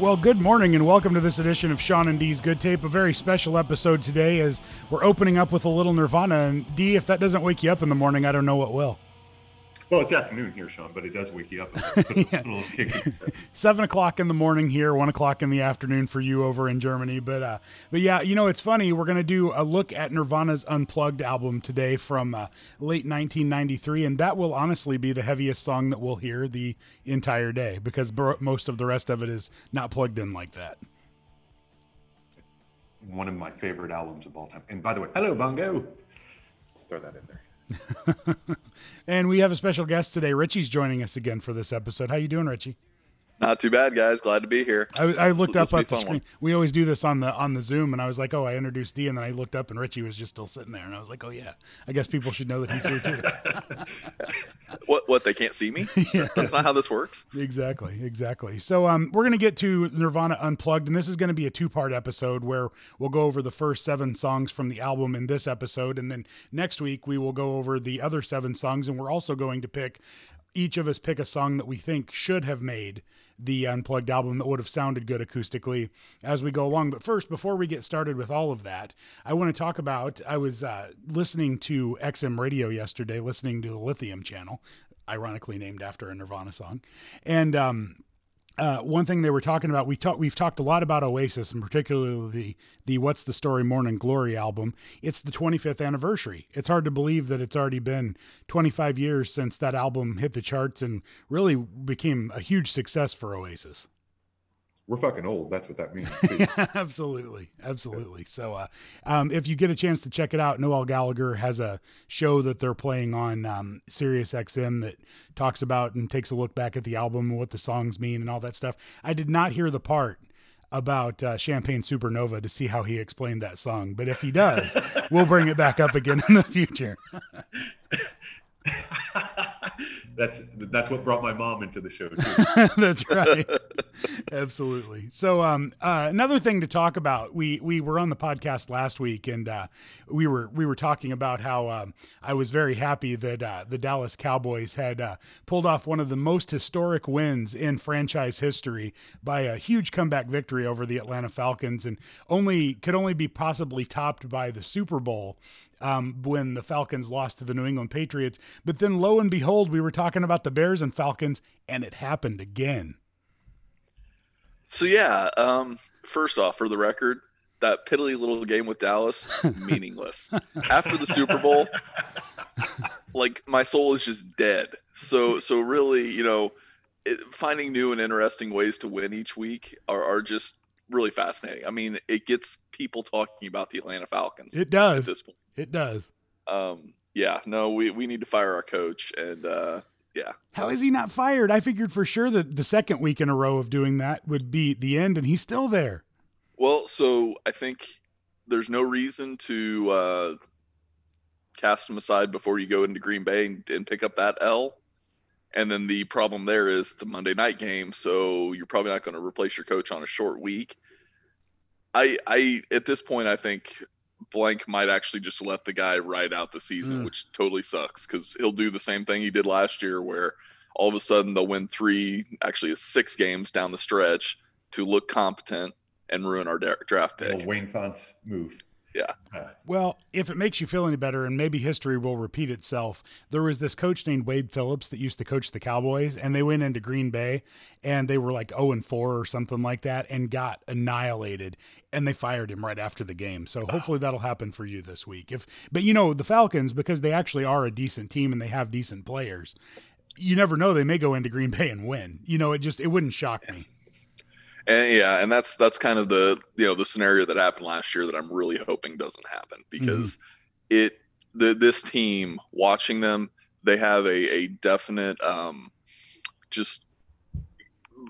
Well, good morning and welcome to this edition of Sean and D's Good Tape. A very special episode today as we're opening up with a little Nirvana. And D, if that doesn't wake you up in the morning, I don't know what will. Well, it's afternoon here, Sean, but it does wake you up. A little, yeah. little. Seven o'clock in the morning here, one o'clock in the afternoon for you over in Germany. But uh, but yeah, you know it's funny. We're gonna do a look at Nirvana's Unplugged album today from uh, late 1993, and that will honestly be the heaviest song that we'll hear the entire day because most of the rest of it is not plugged in like that. One of my favorite albums of all time. And by the way, hello Bongo. Throw that in there. and we have a special guest today. Richie's joining us again for this episode. How you doing, Richie? Not too bad, guys. Glad to be here. I, I looked up at the screen. One. We always do this on the on the Zoom, and I was like, "Oh, I introduced D," and then I looked up, and Richie was just still sitting there, and I was like, "Oh yeah, I guess people should know that he's here too." what? What? They can't see me? yeah. That's not how this works. Exactly. Exactly. So, um, we're gonna get to Nirvana Unplugged, and this is gonna be a two part episode where we'll go over the first seven songs from the album in this episode, and then next week we will go over the other seven songs, and we're also going to pick each of us pick a song that we think should have made the unplugged album that would have sounded good acoustically as we go along. But first, before we get started with all of that, I want to talk about I was uh, listening to XM radio yesterday, listening to the Lithium channel, ironically named after a Nirvana song. And um, uh, one thing they were talking about, we talk, we've talked a lot about Oasis, and particularly the, the "What's the Story" Morning Glory album. It's the 25th anniversary. It's hard to believe that it's already been 25 years since that album hit the charts and really became a huge success for Oasis we're fucking old. That's what that means. yeah, absolutely, absolutely. So, uh, um, if you get a chance to check it out, Noel Gallagher has a show that they're playing on um, Sirius XM that talks about and takes a look back at the album and what the songs mean and all that stuff. I did not hear the part about uh, Champagne Supernova to see how he explained that song, but if he does, we'll bring it back up again in the future. that's that's what brought my mom into the show too. that's right. Absolutely. So um, uh, another thing to talk about, we we were on the podcast last week, and uh, we were we were talking about how um, I was very happy that uh, the Dallas Cowboys had uh, pulled off one of the most historic wins in franchise history by a huge comeback victory over the Atlanta Falcons, and only could only be possibly topped by the Super Bowl um, when the Falcons lost to the New England Patriots. But then, lo and behold, we were talking about the Bears and Falcons, and it happened again. So yeah, um, first off, for the record, that piddly little game with Dallas, meaningless. After the Super Bowl, like my soul is just dead. So so really, you know, it, finding new and interesting ways to win each week are, are just really fascinating. I mean, it gets people talking about the Atlanta Falcons. It does. At this point. It does. Um, yeah, no, we, we need to fire our coach. And uh, yeah. How is he not fired? I figured for sure that the second week in a row of doing that would be the end, and he's still there. Well, so I think there's no reason to uh, cast him aside before you go into Green Bay and, and pick up that L. And then the problem there is it's a Monday night game, so you're probably not going to replace your coach on a short week. I, I at this point, I think blank might actually just let the guy ride out the season, mm. which totally sucks because he'll do the same thing he did last year, where all of a sudden they'll win three, actually six games down the stretch to look competent and ruin our draft pick. Well, Wayne Font's move. Yeah. Uh, well, if it makes you feel any better, and maybe history will repeat itself, there was this coach named Wade Phillips that used to coach the Cowboys, and they went into Green Bay and they were like 0 and 4 or something like that and got annihilated. And they fired him right after the game. So wow. hopefully that'll happen for you this week. If but you know, the Falcons, because they actually are a decent team and they have decent players, you never know, they may go into Green Bay and win. You know, it just it wouldn't shock me. And yeah, and that's that's kind of the you know the scenario that happened last year that I'm really hoping doesn't happen because mm-hmm. it the this team watching them they have a a definite um just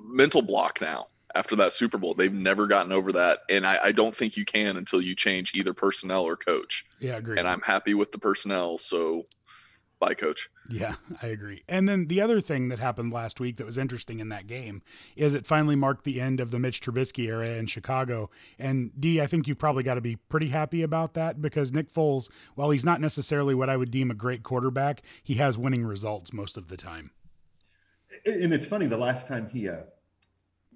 mental block now after that Super Bowl. They've never gotten over that, and I, I, don't think you can until you change either personnel or coach. Yeah, I agree. And I'm happy with the personnel, so Bye, coach. Yeah, I agree. And then the other thing that happened last week that was interesting in that game is it finally marked the end of the Mitch Trubisky era in Chicago. And D, I think you've probably got to be pretty happy about that because Nick Foles, while he's not necessarily what I would deem a great quarterback, he has winning results most of the time. And it's funny, the last time he uh,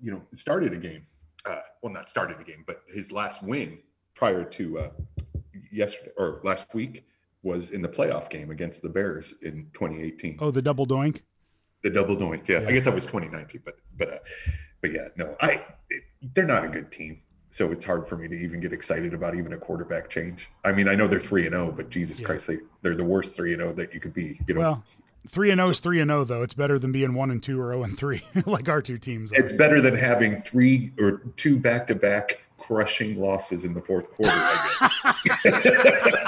you know, started a game. Uh, well, not started a game, but his last win prior to uh, yesterday or last week was in the playoff game against the Bears in 2018. Oh, the double doink. The double doink. Yeah, Yeah. I guess that was 2019, but but uh, but yeah, no, I it, they're not a good team. So it's hard for me to even get excited about even a quarterback change. I mean, I know they're three and zero, but Jesus Yeah. Christ, they they're the worst three and zero that you could be. You know, Well, three and zero is three and zero though. It's better than being one and two or zero and three, like our two teams are. it's better than having three or two back to back crushing losses in the fourth quarter.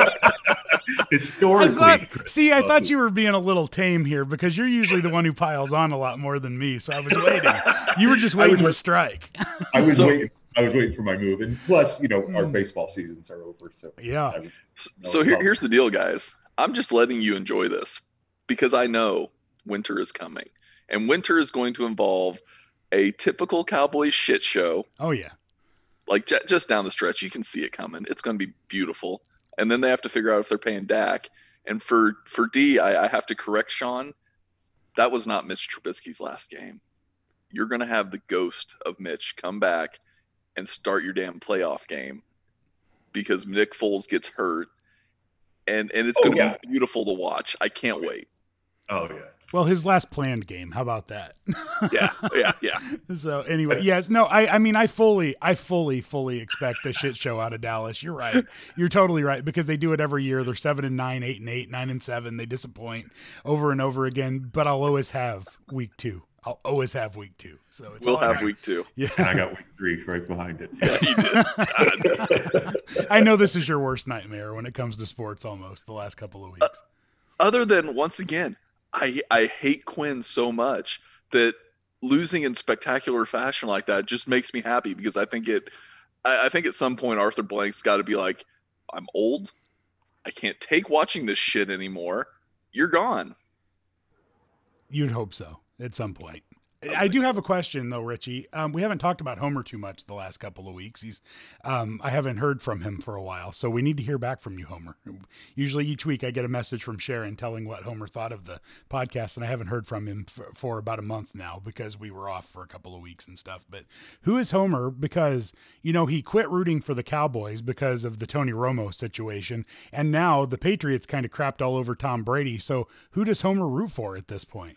I guess. I Historically, thought, see, I thought you were being a little tame here because you're usually the one who piles on a lot more than me. So I was waiting. You were just waiting was to wait- strike. I was So- waiting. I was waiting for my move, and plus, you know, our Mm. baseball seasons are over. So Yeah. I was. So here, here's the deal, guys. I'm just letting you enjoy this because I know winter is coming, and winter is going to involve a typical Cowboys shit show. Oh yeah. Like j- just down the stretch, you can see it coming. It's going to be beautiful, and then they have to figure out if they're paying Dak. And for for D, I, I have to correct Sean. That was not Mitch Trubisky's last game. You're going to have the ghost of Mitch come back and start your damn playoff game because Nick Foles gets hurt, and and it's Oh, going to yeah. be beautiful to watch. I can't oh, wait. Oh yeah. Well, his last planned game. How about that? Yeah, yeah, yeah. So anyway, yes, no, I, I mean, I fully, I fully, fully expect the shit show out of Dallas. You're right. You're totally right because they do it every year. They're seven and nine, eight and eight, nine and seven. They disappoint over and over again. But I'll always have week two. I'll always have week two. So it's We'll all have got. week two. And Yeah, I got week three right behind it. Yeah, you did. I know this is your worst nightmare when it comes to sports. Almost the last couple of weeks. Uh, other than once again, I I hate Quinn so much that losing in spectacular fashion like that just makes me happy because I think it I, I think at some point Arthur Blank's got to be like, I'm old, I can't take watching this shit anymore. You're gone. You'd hope so at some point. I do have a question though, Richie. Um, we haven't talked about Homer too much the last couple of weeks. He's, um, I haven't heard from him for a while, so we need to hear back from you, Homer. Usually each week I get a message from Sharon telling what Homer thought of the podcast, and I haven't heard from him for, for about a month now because we were off for a couple of weeks and stuff. But who is Homer? Because you know he quit rooting for the Cowboys because of the Tony Romo situation, and now the Patriots kind of crapped all over Tom Brady. So who does Homer root for at this point?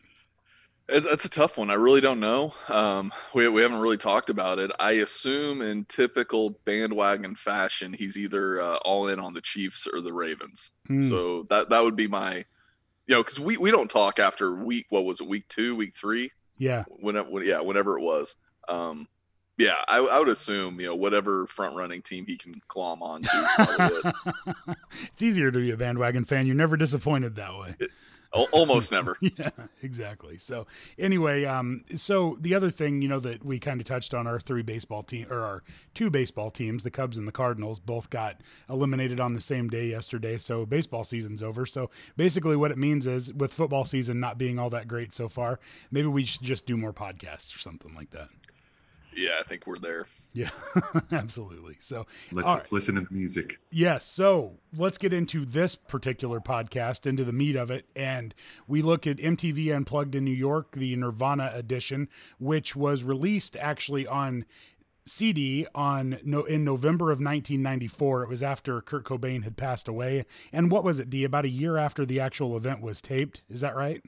It's, a tough one. I really don't know. Um, we, we haven't really talked about it. I assume in typical bandwagon fashion, he's either uh, all in on the Chiefs or the Ravens. Hmm. So that that would be my, you know, because we, we don't talk after week. What was it? Week two, week three? Yeah. Whenever, when, yeah, whenever it was. Um, yeah, I, I would assume you know whatever front running team he can clomb onto. it. it's easier to be a bandwagon fan. You're never disappointed that way. Al- Almost never. yeah, exactly. So anyway, um, so the other thing, you know, that we kind of touched on our three baseball team or our two baseball teams, the Cubs and the Cardinals, both got eliminated on the same day yesterday. So baseball season's over. So basically, what it means is, with football season not being all that great so far, maybe we should just do more podcasts or something like that. Yeah, I think we're there. Yeah, absolutely. So Let's All just listen to the music. Yes. So let's get into this particular podcast, into the meat of it. And we look at MTV Unplugged in New York, the Nirvana edition, which was released actually on CD on no in November of 1994. It was after Kurt Cobain had passed away. And what was it, D? About a year after the actual event was taped. Is that right?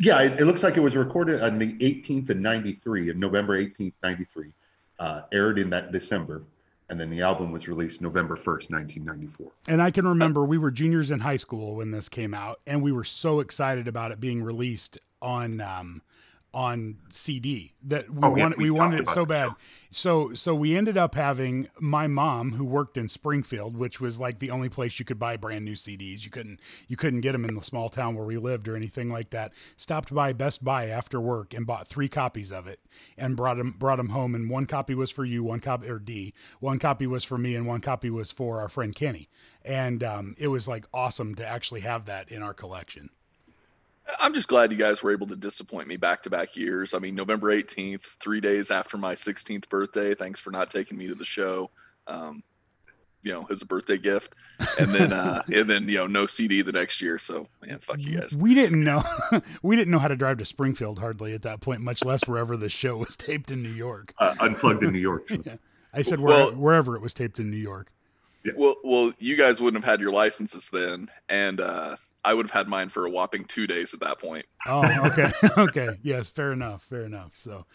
Yeah, it, it looks like it was recorded on the 18th of 93, in November 18th, 93. Uh, aired in that December. And then the album was released November 1st, 1994. And I can remember we were juniors in high school when this came out, and we were so excited about it being released on um, on CD that we Oh, yeah, wanted we we wanted it so bad. So so we ended up having my mom who worked in Springfield, which was like the only place you could buy brand new CDs. You couldn't you couldn't get them in the small town where we lived or anything like that. Stopped by Best Buy after work and bought three copies of it and brought them brought them home. And one copy was for you, one copy or D, one copy was for me, and one copy was for our friend Kenny. And um, it was like awesome to actually have that in our collection. I'm just glad you guys were able to disappoint me back to back years. I mean, November 18th, three days after my 16th birthday. Thanks for not taking me to the show. Um, you know as a birthday gift, and then uh, and then you know no CD the next year. So yeah, fuck you guys. We didn't know we didn't know how to drive to Springfield hardly at that point, much less wherever the show was taped in New York. Uh, unplugged in New York. yeah. I said where, well, wherever it was taped in New York. Yeah. Well, well, you guys wouldn't have had your licenses then, and uh, I would have had mine for a whopping two days at that point. Oh, okay, okay, yes, fair enough, fair enough. So,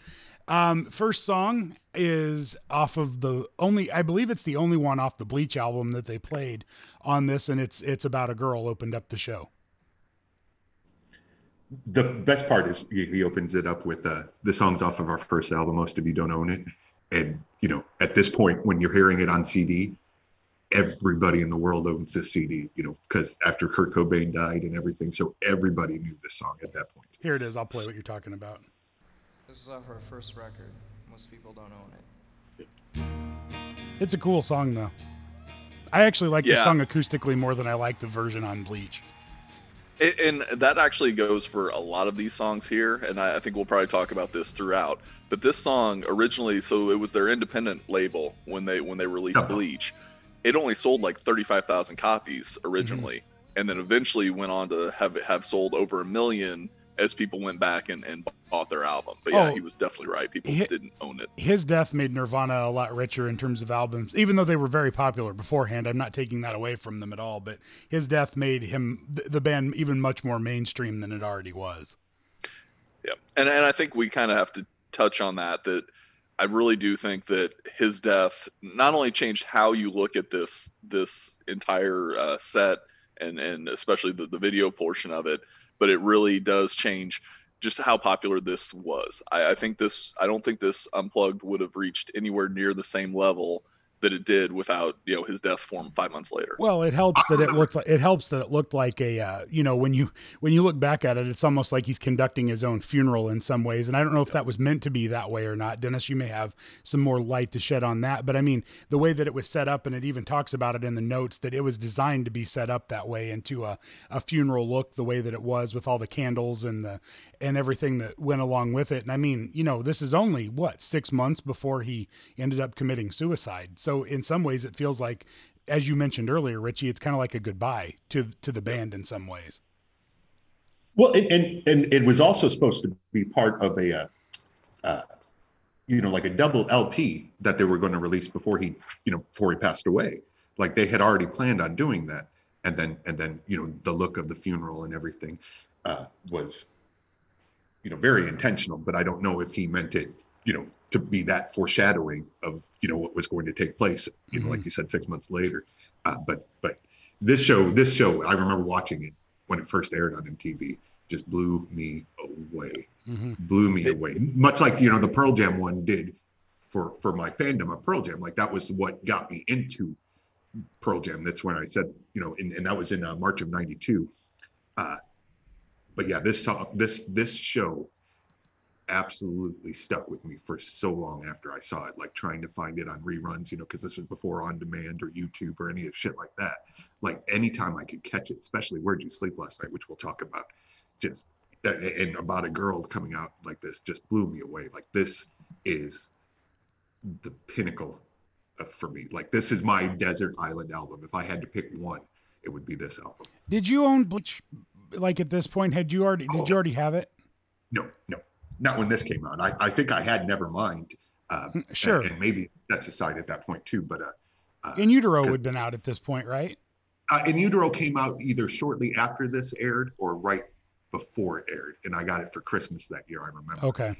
um, first song is off of the only, I believe it's the only one off the Bleach album that they played on this, and it's it's about a girl opened up the show. The best part is he opens it up with uh, the songs off of our first album, Most of You Don't Own It, and you know at this point when you're hearing it on CD, everybody in the world owns this CD, you know, because after Kurt Cobain died and everything, so everybody knew this song at that point. Here it is. I'll play what you're talking about. This is off our first record. Most people don't own it. It's a cool song, though. I actually like yeah. the song acoustically more than I like the version on Bleach. And that actually goes for a lot of these songs here, and I think we'll probably talk about this throughout. But this song originally, so it was their independent label when they when they released uh-huh. Bleach it only sold like 35,000 copies originally mm-hmm. and then eventually went on to have have sold over a million as people went back and, and bought their album. But yeah, oh, he was definitely right. People his, didn't own it. His death made Nirvana a lot richer in terms of albums, even though they were very popular beforehand. I'm not taking that away from them at all, but his death made him the band even much more mainstream than it already was. Yeah. And and I think we kind of have to touch on that that I really do think that his death not only changed how you look at this this entire uh, set and and especially the, the video portion of it, but it really does change just how popular this was. I, I think this I don't think this unplugged would have reached anywhere near the same level that it did without you know his death form five months later. Well, it helps that it looked like it helps that it looked like a uh, you know when you when you look back at it, it's almost like he's conducting his own funeral in some ways. And I don't know if that was meant to be that way or not. Dennis, you may have some more light to shed on that. But I mean, the way that it was set up, and it even talks about it in the notes that it was designed to be set up that way into a, a funeral look, the way that it was with all the candles and the and everything that went along with it. And I mean, you know, this is only what six months before he ended up committing suicide. So in some ways, it feels like, as you mentioned earlier, Richie, it's kind of like a goodbye to to the band in some ways. Well, and and, and it was also supposed to be part of a, uh, uh, you know, like a double LP that they were going to release before he, you know, before he passed away. Like they had already planned on doing that, and then and then you know the look of the funeral and everything uh, was you know, very intentional, but I don't know if he meant it, you know, to be that foreshadowing of, you know, what was going to take place, you know, mm-hmm. like you said, six months later. Uh, but, but this show, this show, I remember watching it when it first aired on MTV, just blew me away, mm-hmm. blew me away. Much like, you know, the Pearl Jam one did for, for my fandom of Pearl Jam. Like that was what got me into Pearl Jam. That's when I said, you know, and, and that was in uh, March of 92. Uh, but yeah, this this this show absolutely stuck with me for so long after I saw it, like trying to find it on reruns, you know, because this was before on demand or YouTube or any of shit like that. Like anytime I could catch it, especially Where'd You Sleep Last Night, which we'll talk about, just uh, and about a girl coming out like this just blew me away. Like this is the pinnacle for me. Like this is my desert island album. If I had to pick one, it would be this album. Did you own Bleach like at this point? Had you already did oh. you already have it? No, no, not when this came out. I, I think I had Nevermind. Uh, mm, sure, and, and maybe that's aside at that point too. But uh, uh, In Utero would have been out at this point, right? Uh, In Utero came out either shortly after this aired or right before it aired, and I got it for Christmas that year. I remember. Okay. Uh,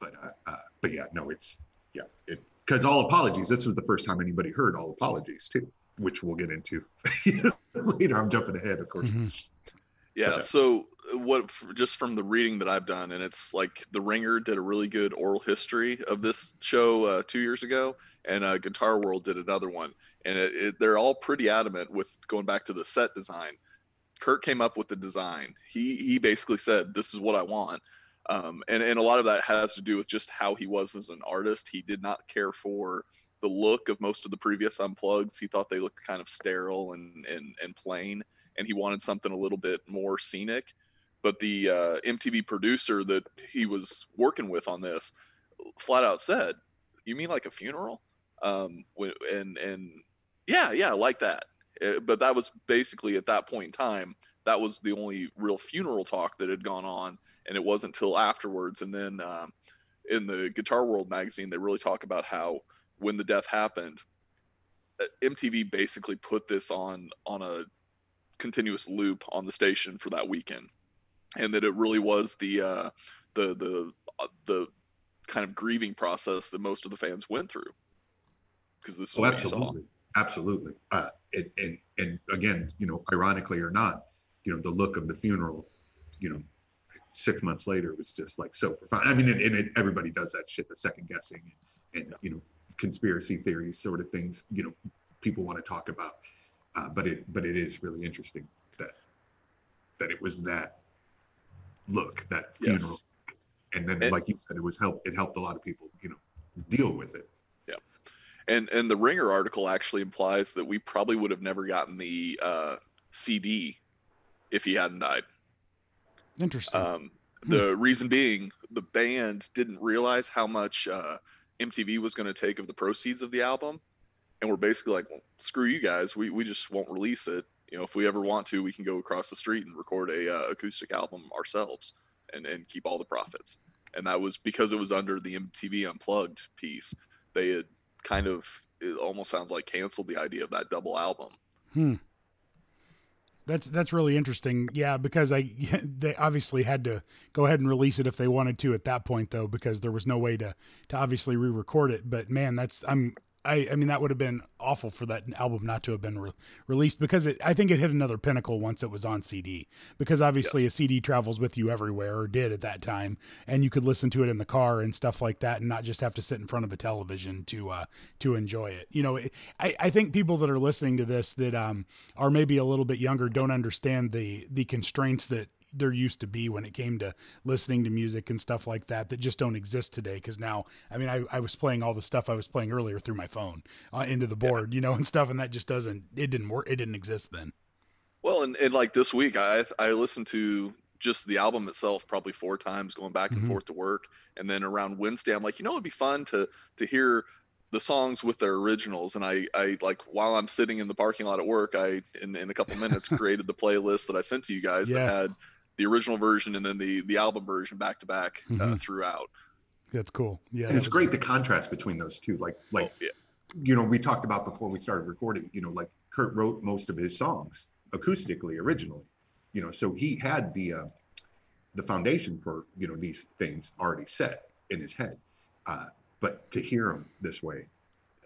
but uh, uh, but yeah, no, it's yeah, it because all apologies. This was the first time anybody heard all apologies too, which we'll get into later. I'm jumping ahead, of course. Mm-hmm. Yeah. Okay. So uh, what just from the reading that I've done, and it's like The Ringer did a really good oral history of this show uh, two years ago, and uh, Guitar World did another one, and it, it, they're all pretty adamant with going back to the set design. Kurt came up with the design. He he basically said, "This is what I want." Um, and and a lot of that has to do with just how he was as an artist. He did not care for the look of most of the previous unplugs. He thought they looked kind of sterile and and and plain and he wanted something a little bit more scenic. But the uh, MTV producer that he was working with on this flat out said, "You mean like a funeral?" Um, and and Yeah, yeah, like that. Uh, but that was basically at that point in time, that was the only real funeral talk that had gone on, and it wasn't until afterwards. And then um, in the Guitar World magazine, they really talk about how when the death happened, uh, MTV basically put this on on a continuous loop on the station for that weekend, and that it really was the uh, the the uh, the kind of grieving process that most of the fans went through because this is Oh, what you saw. absolutely, absolutely. Uh, and, and and again, you know, ironically or not, you know, the look of the funeral, you know, six months later was just like so profound. I mean, and, and it, everybody does that shit, the second guessing, and, and you know, conspiracy theories, sort of things. You know, people want to talk about, uh, but it but it is really interesting that that it was that look, that Yes. funeral, and then And- like you said, it was help. It helped a lot of people, you know, deal with it. Yeah. And and the Ringer article actually implies that we probably would have never gotten the uh, CD if he hadn't died. Interesting. Um, the reason being, the band didn't realize how much uh, MTV was going to take of the proceeds of the album, and we're basically like, well, "Screw you guys, we we just won't release it. You know, if we ever want to, we can go across the street and record a uh, acoustic album ourselves and and keep all the profits." And that was because it was under the MTV Unplugged piece. They had kind of it almost sounds like canceled the idea of that double album. Hmm. That's that's really interesting. Yeah, because I they obviously had to go ahead and release it if they wanted to at that point though because there was no way to to obviously re-record it. But man, that's I'm I I mean that would have been awful for that album not to have been re- released because it I think it hit another pinnacle once it was on CD because obviously Yes. a CD travels with you everywhere or did at that time and you could listen to it in the car and stuff like that and not just have to sit in front of a television to uh to enjoy it. You know, it, I I think people that are listening to this that um are maybe a little bit younger don't understand the the constraints that there used to be when it came to listening to music and stuff like that that just don't exist today because now i mean I, I was playing all the stuff i was playing earlier through my phone uh, into the board you know and stuff and that just doesn't it didn't work it didn't exist then Well, and, and like this week, I I listened to just the album itself probably four times, going back and Mhm. forth to work, and then around Wednesday, I'm like, you know, it'd be fun to to hear the songs with their originals. And I I like while I'm sitting in the parking lot at work, I in in a couple minutes created the playlist that I sent to you guys Yeah. that had the original version and then the the album version back to back uh, Mhm. throughout. that's cool yeah And it's that was- great the contrast between those two. Like like Oh, yeah, you know, we talked about before we started recording, you know, like Kurt wrote most of his songs acoustically originally, you know, so he had the uh, the foundation for you know these things already set in his head. Uh, but to hear him this way,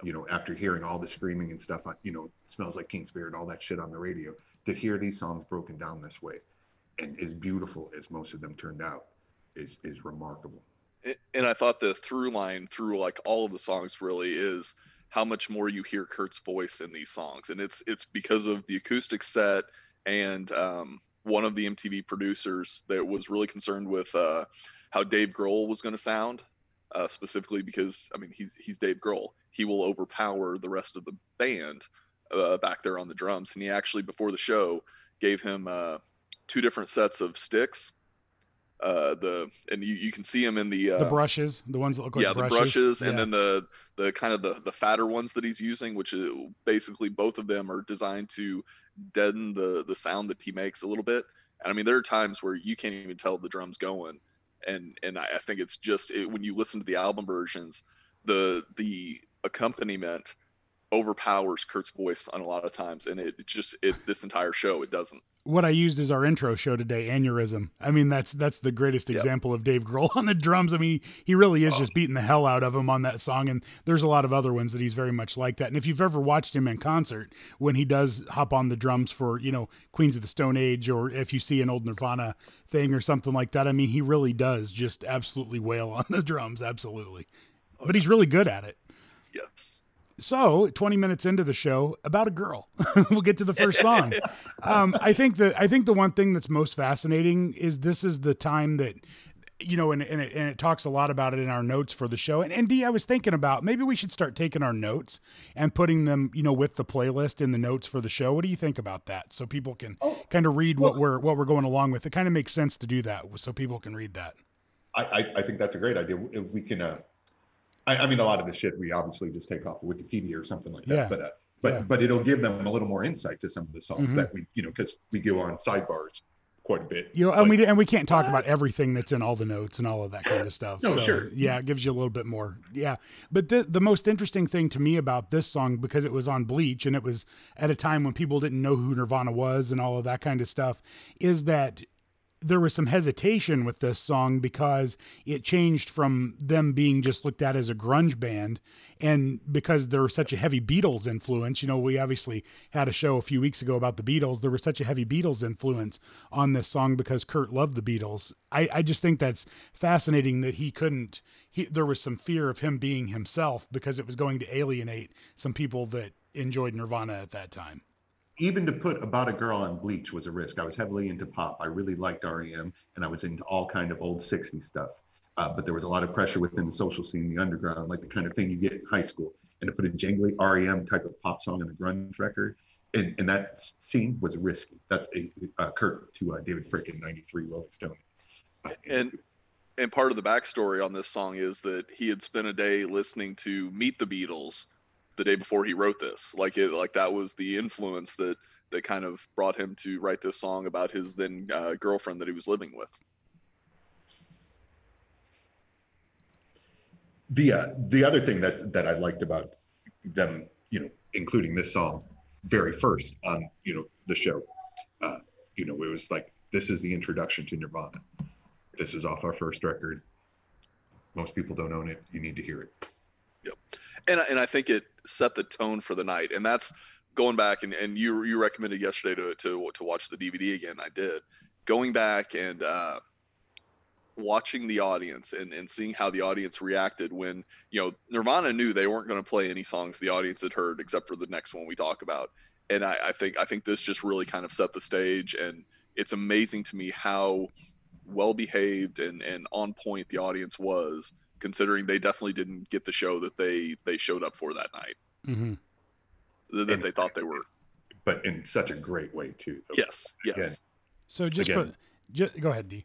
you know, after hearing all the screaming and stuff, uh, you know, smells like Teen Spirit, all that shit on the radio, to hear these songs broken down this way, and as beautiful as most of them turned out, is is remarkable. And I thought the through line through like all of the songs really is how much more you hear Kurt's voice in these songs, and it's it's because of the acoustic set and um, one of the MTV producers that was really concerned with uh, how Dave Grohl was going to sound, uh, specifically because I mean he's he's Dave Grohl, he will overpower the rest of the band uh, back there on the drums, and he actually before the show gave him uh, two different sets of sticks. Uh, the and you, you can see him in the uh, the brushes the ones that look like yeah, brushes, the brushes, and then the the kind of the the fatter ones that he's using, which is basically both of them are designed to deaden the the sound that he makes a little bit. And I mean, there are times where you can't even tell the drums going, and and I, I think it's just it, when you listen to the album versions, the the accompaniment overpowers Kurt's voice on a lot of times, and it, it just it this entire show it doesn't. what I used as our intro show today, aneurysm. I mean, that's that's the greatest Yep. example of Dave Grohl on the drums. I mean, he really is Oh. just beating the hell out of him on that song, and there's a lot of other ones that he's very much like that. And if you've ever watched him in concert, when he does hop on the drums for you know Queens of the Stone Age, or if you see an old Nirvana thing or something like that, I mean, he really does just absolutely wail on the drums, absolutely. Oh, But he's really good at it. Yes. So, 20 minutes into the show, about a girl. we'll get to the first song. Um, I think that I think the one thing that's most fascinating is this is the time that you know, and, and, it, and it talks a lot about it in our notes for the show. And, and D, I was thinking about maybe we should start taking our notes and putting them, you know, with the playlist in the notes for the show. What do you think about that? So people can kind of read what we're what we're going along with. It kind of makes sense to do that, so people can read that. I, I, I think that's a great idea. If we can, uh, I, I mean, a lot of this shit we obviously just take off of Wikipedia or something like that. Yeah. But uh, but Yeah. but it'll give them a little more insight to some of the songs Mhm. that we you know because we go on sidebars quite a bit. You know, and Like, we and we can't talk about everything that's in all the notes and all of that kind of stuff. No, so, sure. Yeah, it gives you a little bit more. Yeah, but the the most interesting thing to me about this song because it was on Bleach and it was at a time when people didn't know who Nirvana was and all of that kind of stuff is that there was some hesitation with this song because it changed from them being just looked at as a grunge band and because there was such a heavy Beatles influence, you know, we obviously had a show a few weeks ago about the Beatles. There was such a heavy Beatles influence on this song because Kurt loved the Beatles. I, I just think that's fascinating that he couldn't he there was some fear of him being himself because it was going to alienate some people that enjoyed Nirvana at that time. Even to put about a girl on bleach was a risk. I was heavily into pop. I really liked rem and i was into all kind of old 60s stuff. Uh, but there was a lot of pressure within the social scene the underground like the kind of thing you get in high school. And to put a jangly rem type of pop song on a grunge record and, and that scene was risky. That's a uh, kurt to uh, david fricke in 93 rolling stone. And- and part of the backstory on this song is that he had spent a day listening to Meet the Beatles the day before he wrote this. Like it, like that was the influence that that kind of brought him to write this song about his then uh, girlfriend that he was living with. the uh, the other thing that that I liked about them, you know, including this song very first on you know the show, uh, you know, it was like this is the introduction to Nirvana. This is off our first record. Most people don't own it. You need to hear it. And and I think it set the tone for the night. And that's going back and, and you you recommended yesterday to to to watch the DVD again. I did. Going back and uh, watching the audience and, and seeing how the audience reacted when you know Nirvana knew they weren't going to play any songs the audience had heard except for the next one we talk about. And I, I think I think this just really kind of set the stage and it's amazing to me how well behaved and, and on point the audience was considering they definitely didn't get the show that they they showed up for that night Mm-hmm. that that And- they thought they were But in such a great way too. yes yes Again, So just Again. for just, go ahead, D.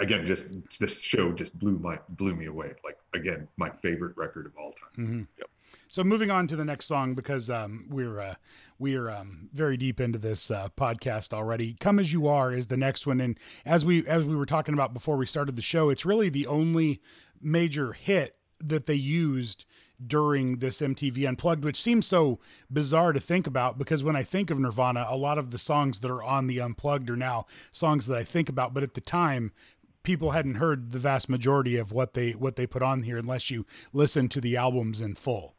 again, just this show just blew my blew me away. Like again, my favorite record of all time. Mm-hmm. Yep. So moving on to the next song because um, we're uh, we're um, very deep into this uh, podcast already. "Come as You Are" is the next one, and as we as we were talking about before we started the show, it's really the only major hit that they used during this MTV Unplugged, which seems so bizarre to think about because when I think of Nirvana, a lot of the songs that are on the Unplugged are now songs that I think about, but at the time people hadn't heard the vast majority of what they what they put on here unless you listen to the albums in full.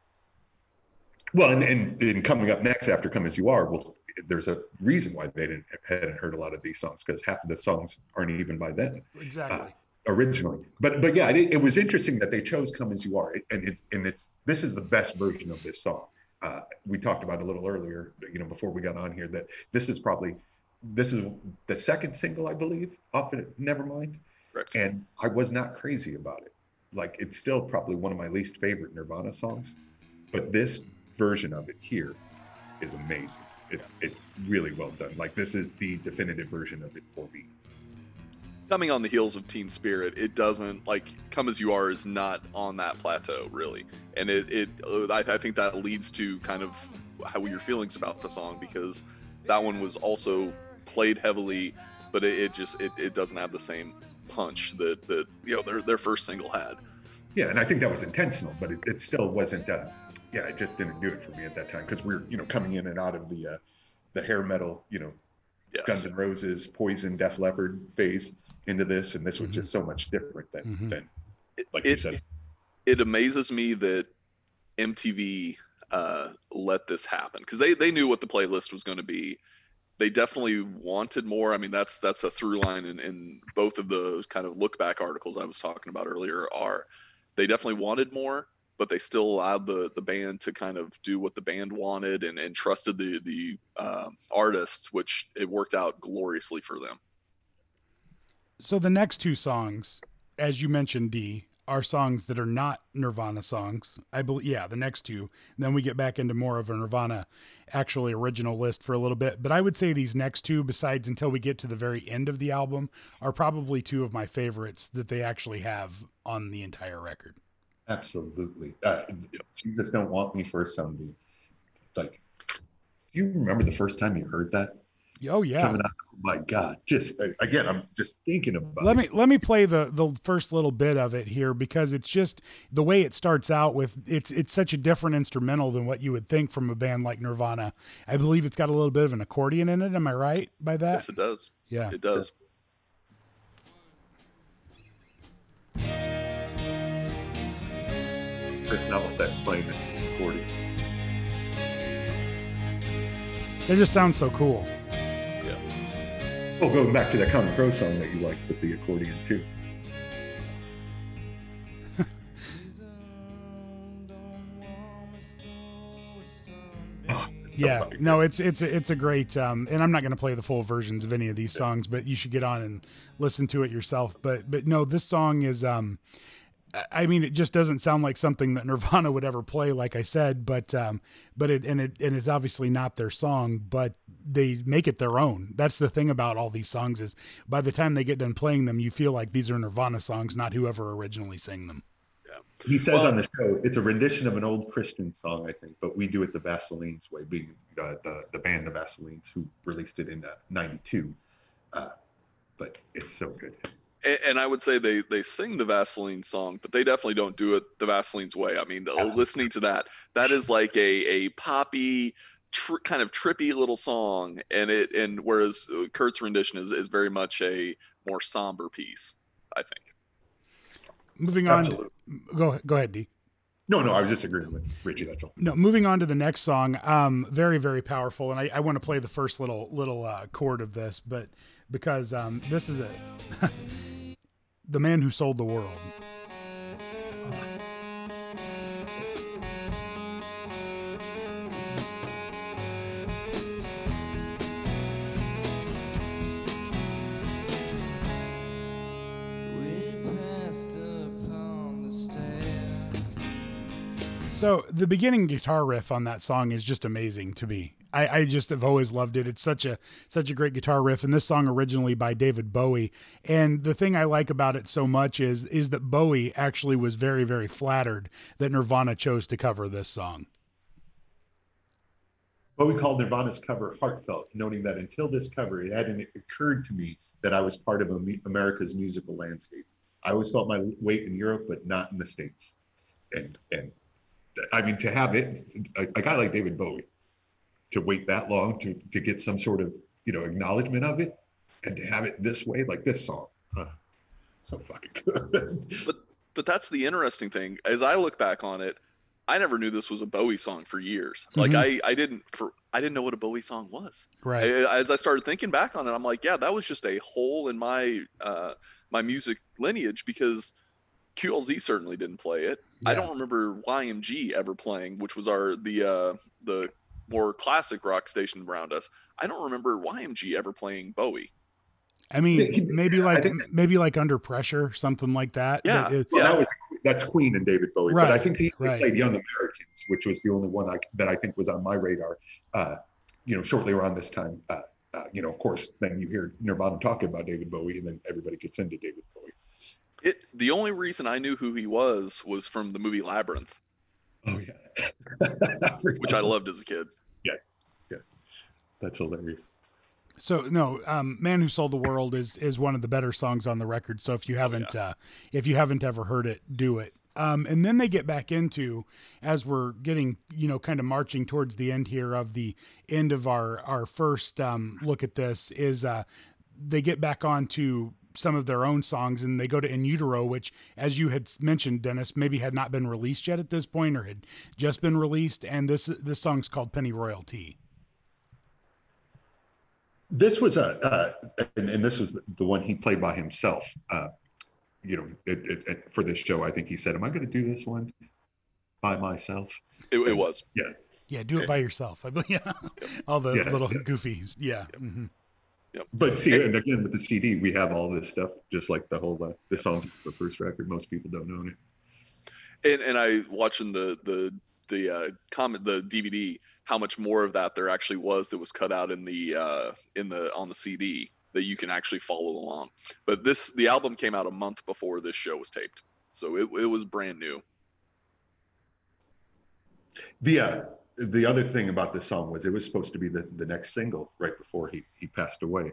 Well, and, and, and coming up next after "Come as You Are," well, there's a reason why they didn't hadn't heard a lot of these songs because half of the songs aren't even by then. Exactly. Uh, originally. But but yeah, it, it was interesting that they chose "Come as You Are," and it, and it's this is the best version of this song. Uh, we talked about a little earlier, you know, before we got on here, that this is probably this is the second single, I believe, off of Nevermind, correct and I was not crazy about it. Like it's still probably one of my least favorite Nirvana songs, but this version of it here is amazing. It's it's really well done. Like this is the definitive version of it for me. Coming on the heels of Teen Spirit, it doesn't like "Come as You Are" is not on that plateau really, and it it I, I think that leads to kind of how your feelings about the song because that one was also played heavily, but it, it just it, it doesn't have the same punch that that you know their their first single had. Yeah, and I think that was intentional, but it, it still wasn't. Uh, yeah, it just didn't do it for me at that time because we are you know coming in and out of the uh, the hair metal, you know, Yes. Guns N' Roses, Poison, Def Leppard phase into this, and this was Mhm. just so much different than Mhm. than It- like you it- said. it amazes me that MTV uh, let this happen because they they knew what the playlist was going to be. They definitely wanted more. I mean, that's that's a through line in, in both of the kind of look back articles I was talking about earlier. Are they definitely wanted more, but they still allowed the the band to kind of do what the band wanted and, and trusted the the um artists, which it worked out gloriously for them. So the next two songs, as you mentioned, D, are songs that are not Nirvana songs. I believe, yeah, the next two. Then we get back into more of a Nirvana actually original list for a little bit. But I would say these next two, besides until we get to the very end of the album, are probably two of my favorites that they actually have on the entire record. Absolutely. Uh, Jesus don't want me for Sunday. Like Do you remember the first time you heard that Oh yeah. coming out? Oh my God! Just again, I'm just thinking about. Let it. me let me play the the first little bit of it here because it's just the way it starts out with it's it's such a different instrumental than what you would think from a band like Nirvana. I believe it's got a little bit of an accordion in it. Am I right by that? Yes, it does. Yeah. It does. Chris Novoselic playing the accordion. It just sounds so cool. Oh, going back to that Common Crow song that you like with the accordion too. Oh, so yeah. fucking No, it's it's a, it's a great um and I'm not going to play the full versions of any of these songs, but you should get on and listen to it yourself. But but no, this song is um I- I mean, it just doesn't sound like something that Nirvana would ever play, like I said. But, um, but it and it and it's obviously not their song, but they make it their own. That's the thing about all these songs is by the time they get done playing them, you feel like these are Nirvana songs, not whoever originally sang them. He says Well- on the show, it's a rendition of an old Christian song, I think, but we do it the Vaselines way, being uh, the the band the Vaselines who released it in '92. Uh, but it's so good. And, and I would say they they sing the Vaseline song, but they definitely don't do it the Vaseline's way. I mean, Absolutely. listening to that, that is like a a poppy, tr- kind of trippy little song, and it and whereas uh, Kurt's rendition is is very much a more somber piece. I think. Moving on, Absolutely. go go ahead, D. No, no, I was just agreeing with Richie. That's all. No, moving on to the next song. Um, very very powerful, and I, I want to play the first little little uh, chord of this, but because um, this is a the man who sold the world. We passed upon the stair. So the beginning guitar riff on that song is just amazing to me. I, I just have always loved it. It's such a such a great guitar riff, and this song originally by David Bowie. And the thing I like about it so much is is that Bowie actually was very very flattered that Nirvana chose to cover this song. We called Nirvana's cover heartfelt, noting that until this cover, it hadn't occurred to me that I was part of America's musical landscape. I always felt my weight in Europe, but not in the States. And and I mean, to have it, a, a guy like David Bowie, to wait that long to to get some sort of you know acknowledgement of it, and to have it this way, like this song, uh, so fucking good. But but that's the interesting thing. As I look back on it, I never knew this was a Bowie song for years. Like Mhm. I I didn't for I didn't know what a Bowie song was. Right. I, as I started thinking back on it, I'm like, yeah, that was just a hole in my uh, my music lineage because QLZ certainly didn't play it. I don't remember YMG ever playing, which was our the uh, the more classic rock station around us. I don't remember YMG ever playing Bowie. I mean, maybe like think- maybe like under pressure, something like that. Yeah. it- Well, Yeah. that was that's Queen and David Bowie, but I Right, think he right. played Young Americans, which was the only one I, that I think was on my radar. Uh, you know, shortly around this time, uh, uh, you know, of course, then you hear Nirvana talking about David Bowie, and then everybody gets into David Bowie. It the only reason I knew who he was was from the movie Labyrinth, Oh yeah, which I loved as a kid. Yeah, yeah, that's hilarious. So no, um, "Man Who Sold the World" is is one of the better songs on the record. So if you haven't uh, if you haven't ever heard it, do it. Um, and then they get back into as we're getting you know kind of marching towards the end here of the end of our our first um, look at this is uh, they get back onto some of their own songs and they go to In Utero, which as you had mentioned, Dennis, maybe had not been released yet at this point or had just been released. And this this song's called Pennyroyal Tea. This was a, uh, and, and this was the one he played by himself. Uh, you know, it, it, it, for this show, I think he said, "Am I going to do this one by myself?" It, it was. Yeah, yeah. do it by yourself. I believe yeah. all the Yeah, little yeah. goofies. Yeah. But see, and again with the CD, we have all this stuff, just like the whole uh, the song, the first record. Most people don't own it. and and I watching the the the uh, comment the DVD how much more of that there actually was that was cut out in the uh, in the on the CD that you can actually follow along. But this the album came out a month before this show was taped, so it it was brand new. The uh, the other thing about this song was it was supposed to be the, the next single right before he he passed away,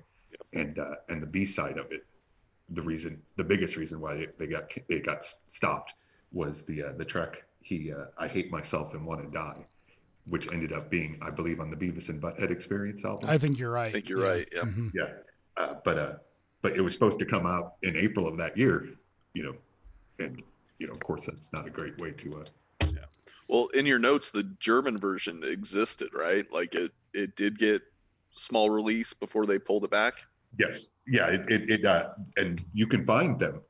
and uh, and the B side of it, the reason the biggest reason why they, they got it got stopped was the uh, the track he uh, I hate myself and want to die, which ended up being I believe on the Beavis and Butthead Experience album. I think you're right. I think you're right. Yeah. Mhm. yeah, uh, but uh, but it was supposed to come out in April of that year, you know, and you know of course that's not a great way to uh, Well, in your notes, the German version existed, right? Like it, it did get small release before they pulled it back. Yes, yeah, it it, it uh, and you can find them,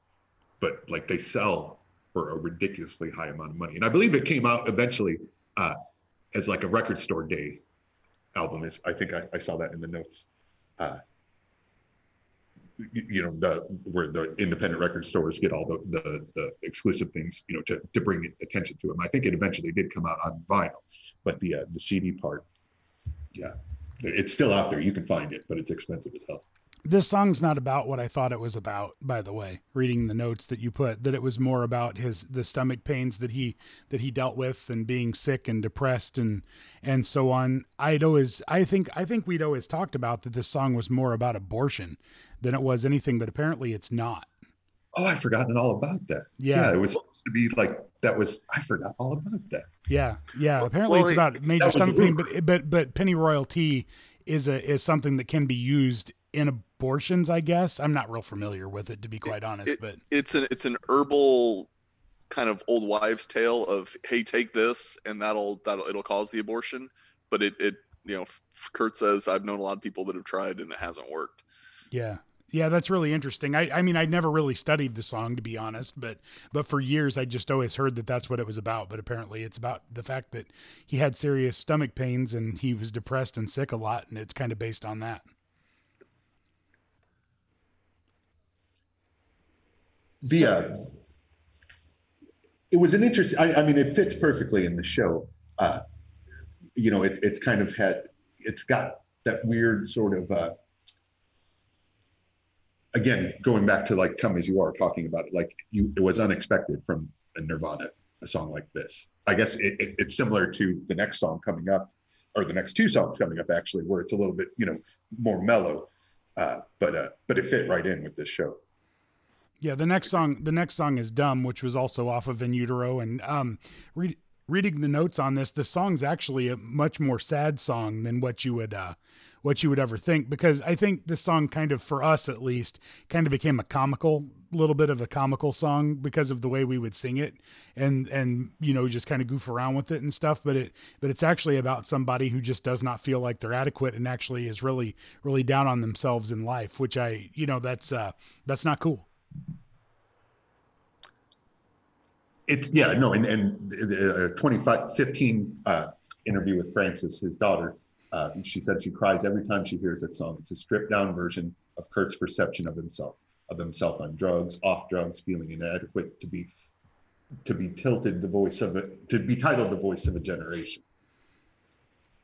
but like they sell for a ridiculously high amount of money. And I believe it came out eventually uh, as like a record store day album. Is I think I, I saw that in the notes. Uh, you, know the where the independent record stores get all the, the the exclusive things you know to to bring attention to them. I think it eventually did come out on vinyl, but the uh, the CD part, yeah, it's still out there. You can find it, but it's expensive as hell. This song's not about what I thought it was about, by the way, reading the notes that you put, that it was more about his the stomach pains that he that he dealt with and being sick and depressed and and so on. I'd always I think I think we'd always talked about that this song was more about abortion than it was anything, but apparently it's not. Oh, I've forgotten all about that. Yeah. it was supposed to be like that was I forgot all about that. Yeah, yeah. Apparently well, it's about major stomach pain, but but but pennyroyal tea is a is something that can be used in abortions. I guess I'm not real familiar with it to be quite honest, it- but It's an, it's an herbal kind of old wives' tale of, hey, take this, and that'll that'll it'll cause the abortion. But it it you know, Kurt says I've known a lot of people that have tried and it hasn't worked. Yeah. Yeah, that's really interesting. I, I mean, I never really studied the song to be honest, but but for years I just always heard that that's what it was about. But apparently, it's about the fact that he had serious stomach pains and he was depressed and sick a lot, and it's kind of based on that. The uh, it was an interesting. I, I mean, it fits perfectly in the show. Uh, you know, it, it's kind of had it's got that weird sort of. Uh, again, going back to like "Come as You Are," talking about it, like you, it was unexpected from a Nirvana a song like this. I guess it, it, it's similar to the next song coming up, or the next two songs coming up, actually, where it's a little bit, you know, more mellow. Uh, but uh, but it fit right in with this show. Yeah, the next song, the next song is "Dumb," which was also off of In Utero. And um, read, reading the notes on this, the song's actually a much more sad song than what you would uh, what you would ever think. Because I think the song, kind of for us at least, kind of became a comical, little bit of a comical song because of the way we would sing it, and and you know just kind of goof around with it and stuff. But it but it's actually about somebody who just does not feel like they're adequate and actually is really really down on themselves in life, which I you know that's uh, that's not cool. It's yeah, no, and and the uh, 2015 uh, interview with Frances, his daughter, uh, she said she cries every time she hears that song. It's a stripped down version of Kurt's perception of himself, of himself on drugs, off drugs, feeling inadequate to be to be tilted the voice of it, to be titled the voice of a generation.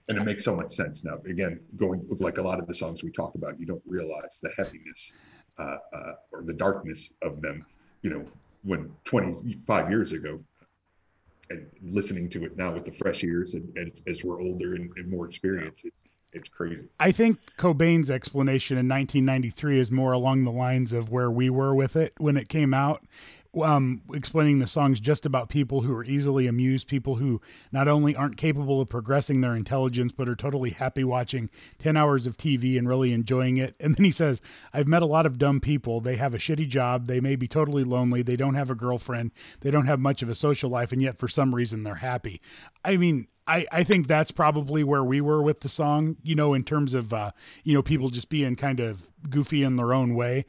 And it makes so much sense now. Again, going like a lot of the songs we talk about, you don't realize the heaviness uh, uh, or the darkness of them. You know, when 25 years ago and listening to it now with the fresh ears and, as, as we're older and, and more experienced it, it's crazy I think Cobain's explanation in 1993 is more along the lines of where we were with it when it came out. Um, explaining the songs just about people who are easily amused, people who not only aren't capable of progressing their intelligence, but are totally happy watching 10 hours of TV and really enjoying it. And then he says, I've met a lot of dumb people. They have a shitty job. They may be totally lonely. They don't have a girlfriend. They don't have much of a social life. And yet, for some reason, they're happy. I mean, I, I think that's probably where we were with the song, you know, in terms of, uh, you know, people just being kind of goofy in their own way.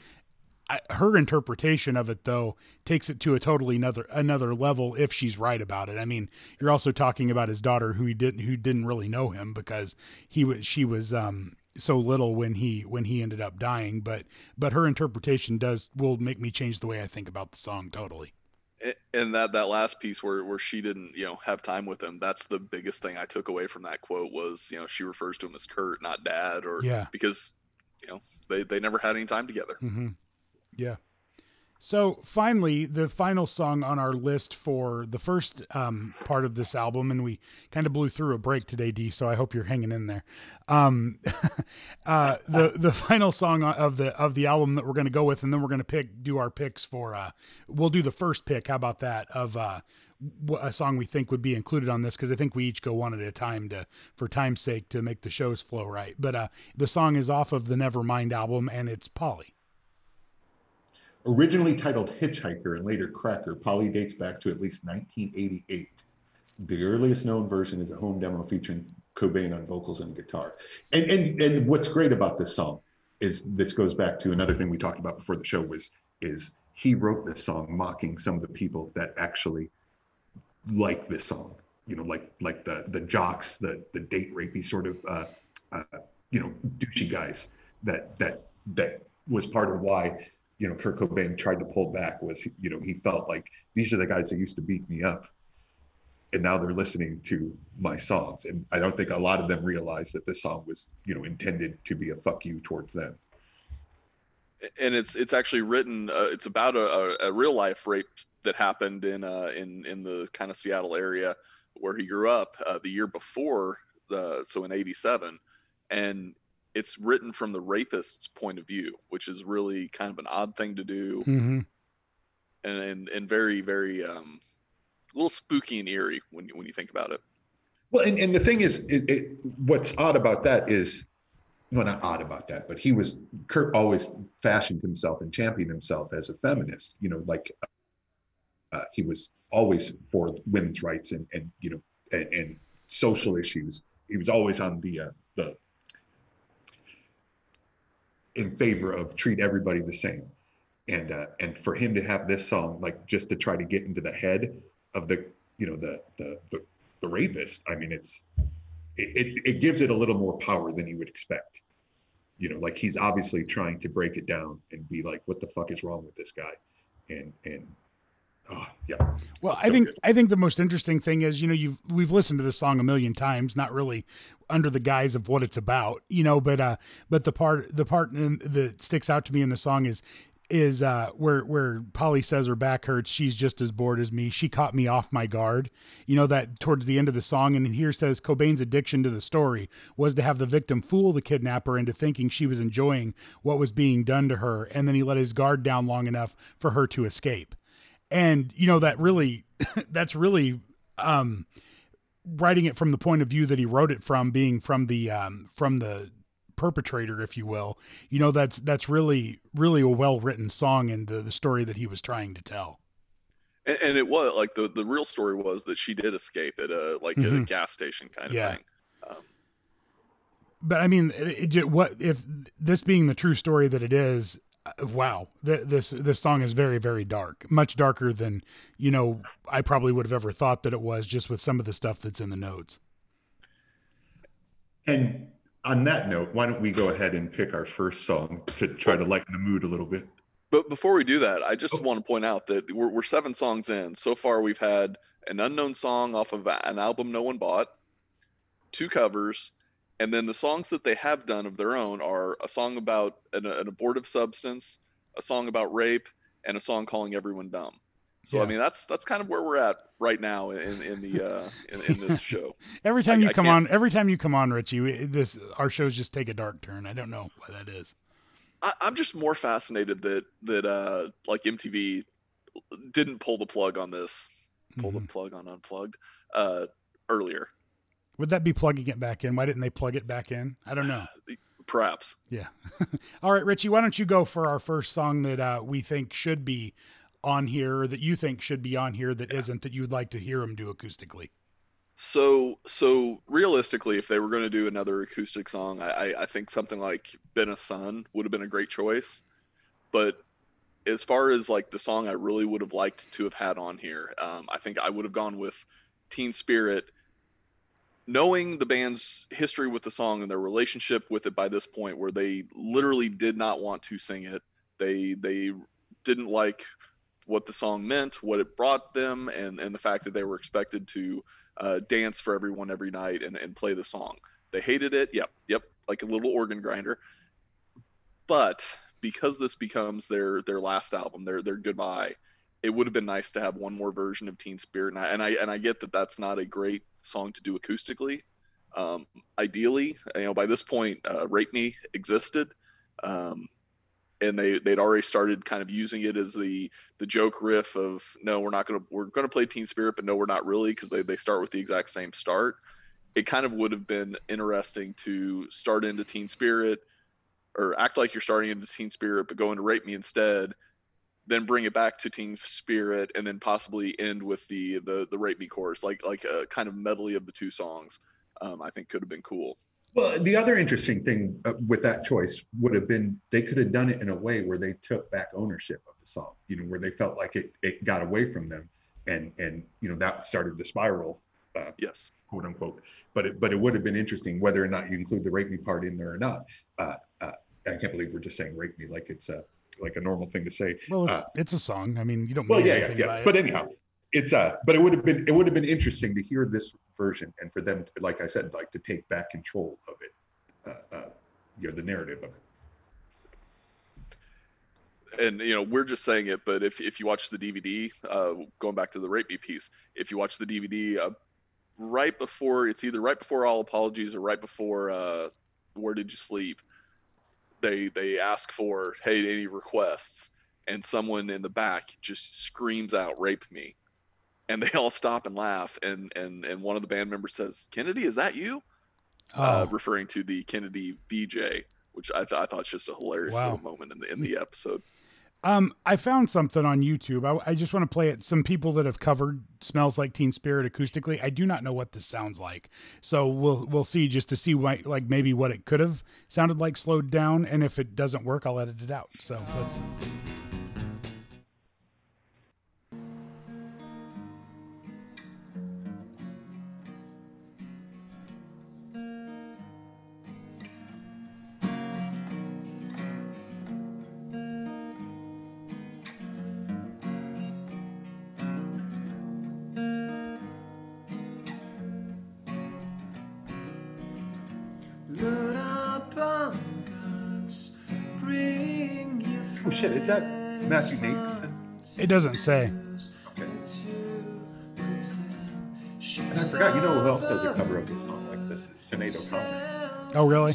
I, her interpretation of it, though, takes it to a totally another another level. If she's right about it, I mean, you're also talking about his daughter, who he didn't who didn't really know him because he was she was um, so little when he when he ended up dying. But but her interpretation does will make me change the way I think about the song totally. And that that last piece where where she didn't you know have time with him, that's the biggest thing I took away from that quote was you know she refers to him as Kurt, not Dad, or Yeah. because you know they they never had any time together. hmm Yeah. So finally, the final song on our list for the first um, part of this album, and we kind of blew through a break today, D. So I hope you're hanging in there. Um, uh, the the final song of the of the album that we're going to go with, and then we're going to pick do our picks for. Uh, we'll do the first pick. How about that? Of uh, a song we think would be included on this because I think we each go one at a time to for time's sake to make the shows flow right. But uh, the song is off of the Nevermind album, and it's Polly. Originally titled Hitchhiker and later Cracker, Polly dates back to at least 1988. The earliest known version is a home demo featuring Cobain on vocals and guitar. And and and what's great about this song is this goes back to another thing we talked about before the show was is he wrote this song mocking some of the people that actually like this song. You know, like like the the jocks, the the date rapey sort of uh, uh, you know douchey guys that that that was part of why you know Kurt Cobain tried to pull back was you know he felt like these are the guys that used to beat me up and now they're listening to my songs. And I don't think a lot of them realized that this song was you know intended to be a fuck you towards them. And it's it's actually written uh, it's about a, a, real life rape that happened in uh, in in the kind of Seattle area where he grew up uh, the year before the so in 87 and it's written from the rapist's point of view, which is really kind of an odd thing to do, mm-hmm. and, and and very very um, a little spooky and eerie when you when you think about it. Well, and, and the thing is, it, it, what's odd about that is, well, not odd about that, but he was Kurt always fashioned himself and championed himself as a feminist. You know, like uh, he was always for women's rights and and you know and, and social issues. He was always on the uh, the in favor of treat everybody the same. And uh, and for him to have this song like just to try to get into the head of the you know the the the, the rapist i mean it's it, it, it gives it a little more power than you would expect. You know like he's obviously trying to break it down and be like what the fuck is wrong with this guy? And and Oh, yeah. Well, I think good. I think the most interesting thing is, you know, you've we've listened to this song a million times, not really under the guise of what it's about, you know, but uh but the part the part in, that sticks out to me in the song is is uh where where Polly says her back hurts, she's just as bored as me. She caught me off my guard. You know that towards the end of the song and here says Cobain's addiction to the story was to have the victim fool the kidnapper into thinking she was enjoying what was being done to her and then he let his guard down long enough for her to escape and you know that really that's really um writing it from the point of view that he wrote it from being from the um from the perpetrator if you will you know that's that's really really a well written song and the, the story that he was trying to tell and, and, it was like the the real story was that she did escape at a like mm-hmm. at a mm-hmm. gas station kind of yeah. thing um, but i mean it, it, what if this being the true story that it is wow, th- this this song is very very dark, much darker than you know I probably would have ever thought that it was, just with some of the stuff that's in the notes. And on that note, why don't we go ahead and pick our first song to try to lighten the mood a little bit? But before we do that, I just oh. want to point out that we're, we're seven songs in. So far, we've had an unknown song off of an album no one bought, two covers, and then the songs that they have done of their own are a song about an, an abortive substance, a song about rape, and a song calling everyone dumb. So yeah. I mean that's that's kind of where we're at right now in in the uh, in, in this show. every time I, you come on, every time you come on, Richie, this our shows just take a dark turn. I don't know why that is. I, am just more fascinated that that uh, like MTV didn't pull the plug on this, pull mm-hmm. the plug on Unplugged uh, earlier. Would that be plugging it back in? Why didn't they plug it back in? I don't know. Perhaps. Yeah. All right, Richie, why don't you go for our first song that uh, we think should be on here, or that you think should be on here that yeah. not that you would like to hear them do acoustically? So, so realistically, if they were going to do another acoustic song, I, I think something like "Been a Son" would have been a great choice. But as far as like the song I really would have liked to have had on here, um, I think I would have gone with "Teen Spirit." Knowing the band's history with the song and their relationship with it by this point where they literally did not want to sing it. They they didn't like what the song meant what it brought them and and the fact that they were expected to uh, dance for everyone every night and, and play the song. They hated it. Yep. Yep. Like a little organ grinder. But because this becomes their their last album, their their goodbye. It would have been nice to have one more version of Teen Spirit, and I and I, and I get that that's not a great song to do acoustically. Um, ideally, you know, by this point, uh, "Rape Me" existed, um, and they they'd already started kind of using it as the the joke riff of no, we're not gonna we're gonna play Teen Spirit, but no, we're not really because they they start with the exact same start. It kind of would have been interesting to start into Teen Spirit or act like you're starting into Teen Spirit, but go into Rape Me instead, then bring it back to Teen Spirit, and then possibly end with the the the Rape Me chorus, like like a kind of medley of the two songs. Um, I think could have been cool. Well, the other interesting thing uh, with that choice would have been they could have done it in a way where they took back ownership of the song, you know, where they felt like it it got away from them, and and you know that started the spiral, uh, Yes. quote unquote. But it but it would have been interesting whether or not you include the rape me part in there or not. Uh, uh, I can't believe we're just saying rape me like it's a like a normal thing to say. Well, it's, Uh, it's a song. I mean, you don't. Well, yeah, yeah, anything yeah. by it. But anyhow, it's uh, but it would have been it would have been interesting to hear this version and for them, to, like I said, like to take back control of it, uh, uh, you know, the narrative of it. and you know we're just saying it but if, if you watch the dvd uh, going back to the rape me piece if you watch the dvd uh, right before it's either right before all apologies or right before uh, where did you sleep they they ask for hey any requests? And someone in the back just screams out rape me. And they all stop and laugh. And and and one of the band members says kennedy is that you? Uh, Oh, referring to the kennedy vj which i, th- I thought was just a hilarious Wow. little moment in the in the episode Um, I found something on YouTube. I, I just want to play it. Some people that have covered "Smells Like Teen Spirit" acoustically. I do not know what this sounds like, so we'll we'll see just to see why, like maybe what it could have sounded like slowed down, and if it doesn't work, I'll edit it out. So let's. Oh shit, is that Matthew Nathanson? It doesn't say. Okay. And I forgot, you know who else does a cover of this song like this? Is Sinead O'Connor. Oh, really?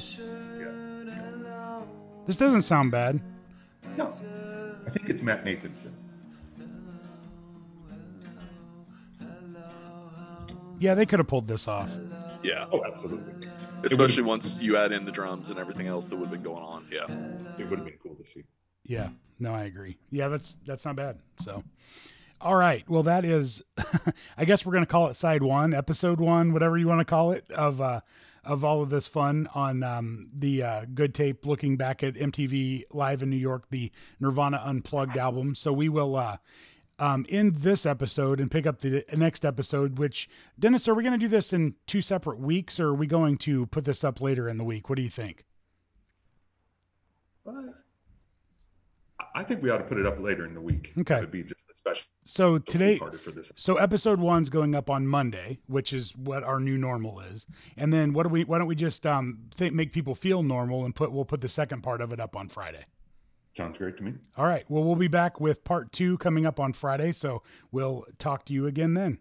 Yeah. This doesn't sound bad. No, I think it's Matt Nathanson. Yeah, they could have pulled this off. yeah Oh, absolutely. especially once you add in the drums and everything else that would have been going on yeah It would have been cool to see. Yeah, no, I agree. Yeah, that's that's not bad. So, all right. Well, that is. I guess we're gonna call it side one, episode one, whatever you want to call it, of uh, of all of this fun on um, the uh, good tape. Looking back at MTV Live in New York, the Nirvana Unplugged album. So we will. Uh, um, end this episode and pick up the next episode. Which Dennis, are we going to do this in two separate weeks, or are we going to put this up later in the week? What do you think? I think we ought to put it up later in the week. Okay. Would be just a special So today, for this. So episode one's going up on Monday, which is what our new normal is. And then what do we? Why don't we just um think, make people feel normal and put we'll put the second part of it up on Friday. Sounds great to me. All right. Well, we'll be back with part two coming up on Friday. So we'll talk to you again then.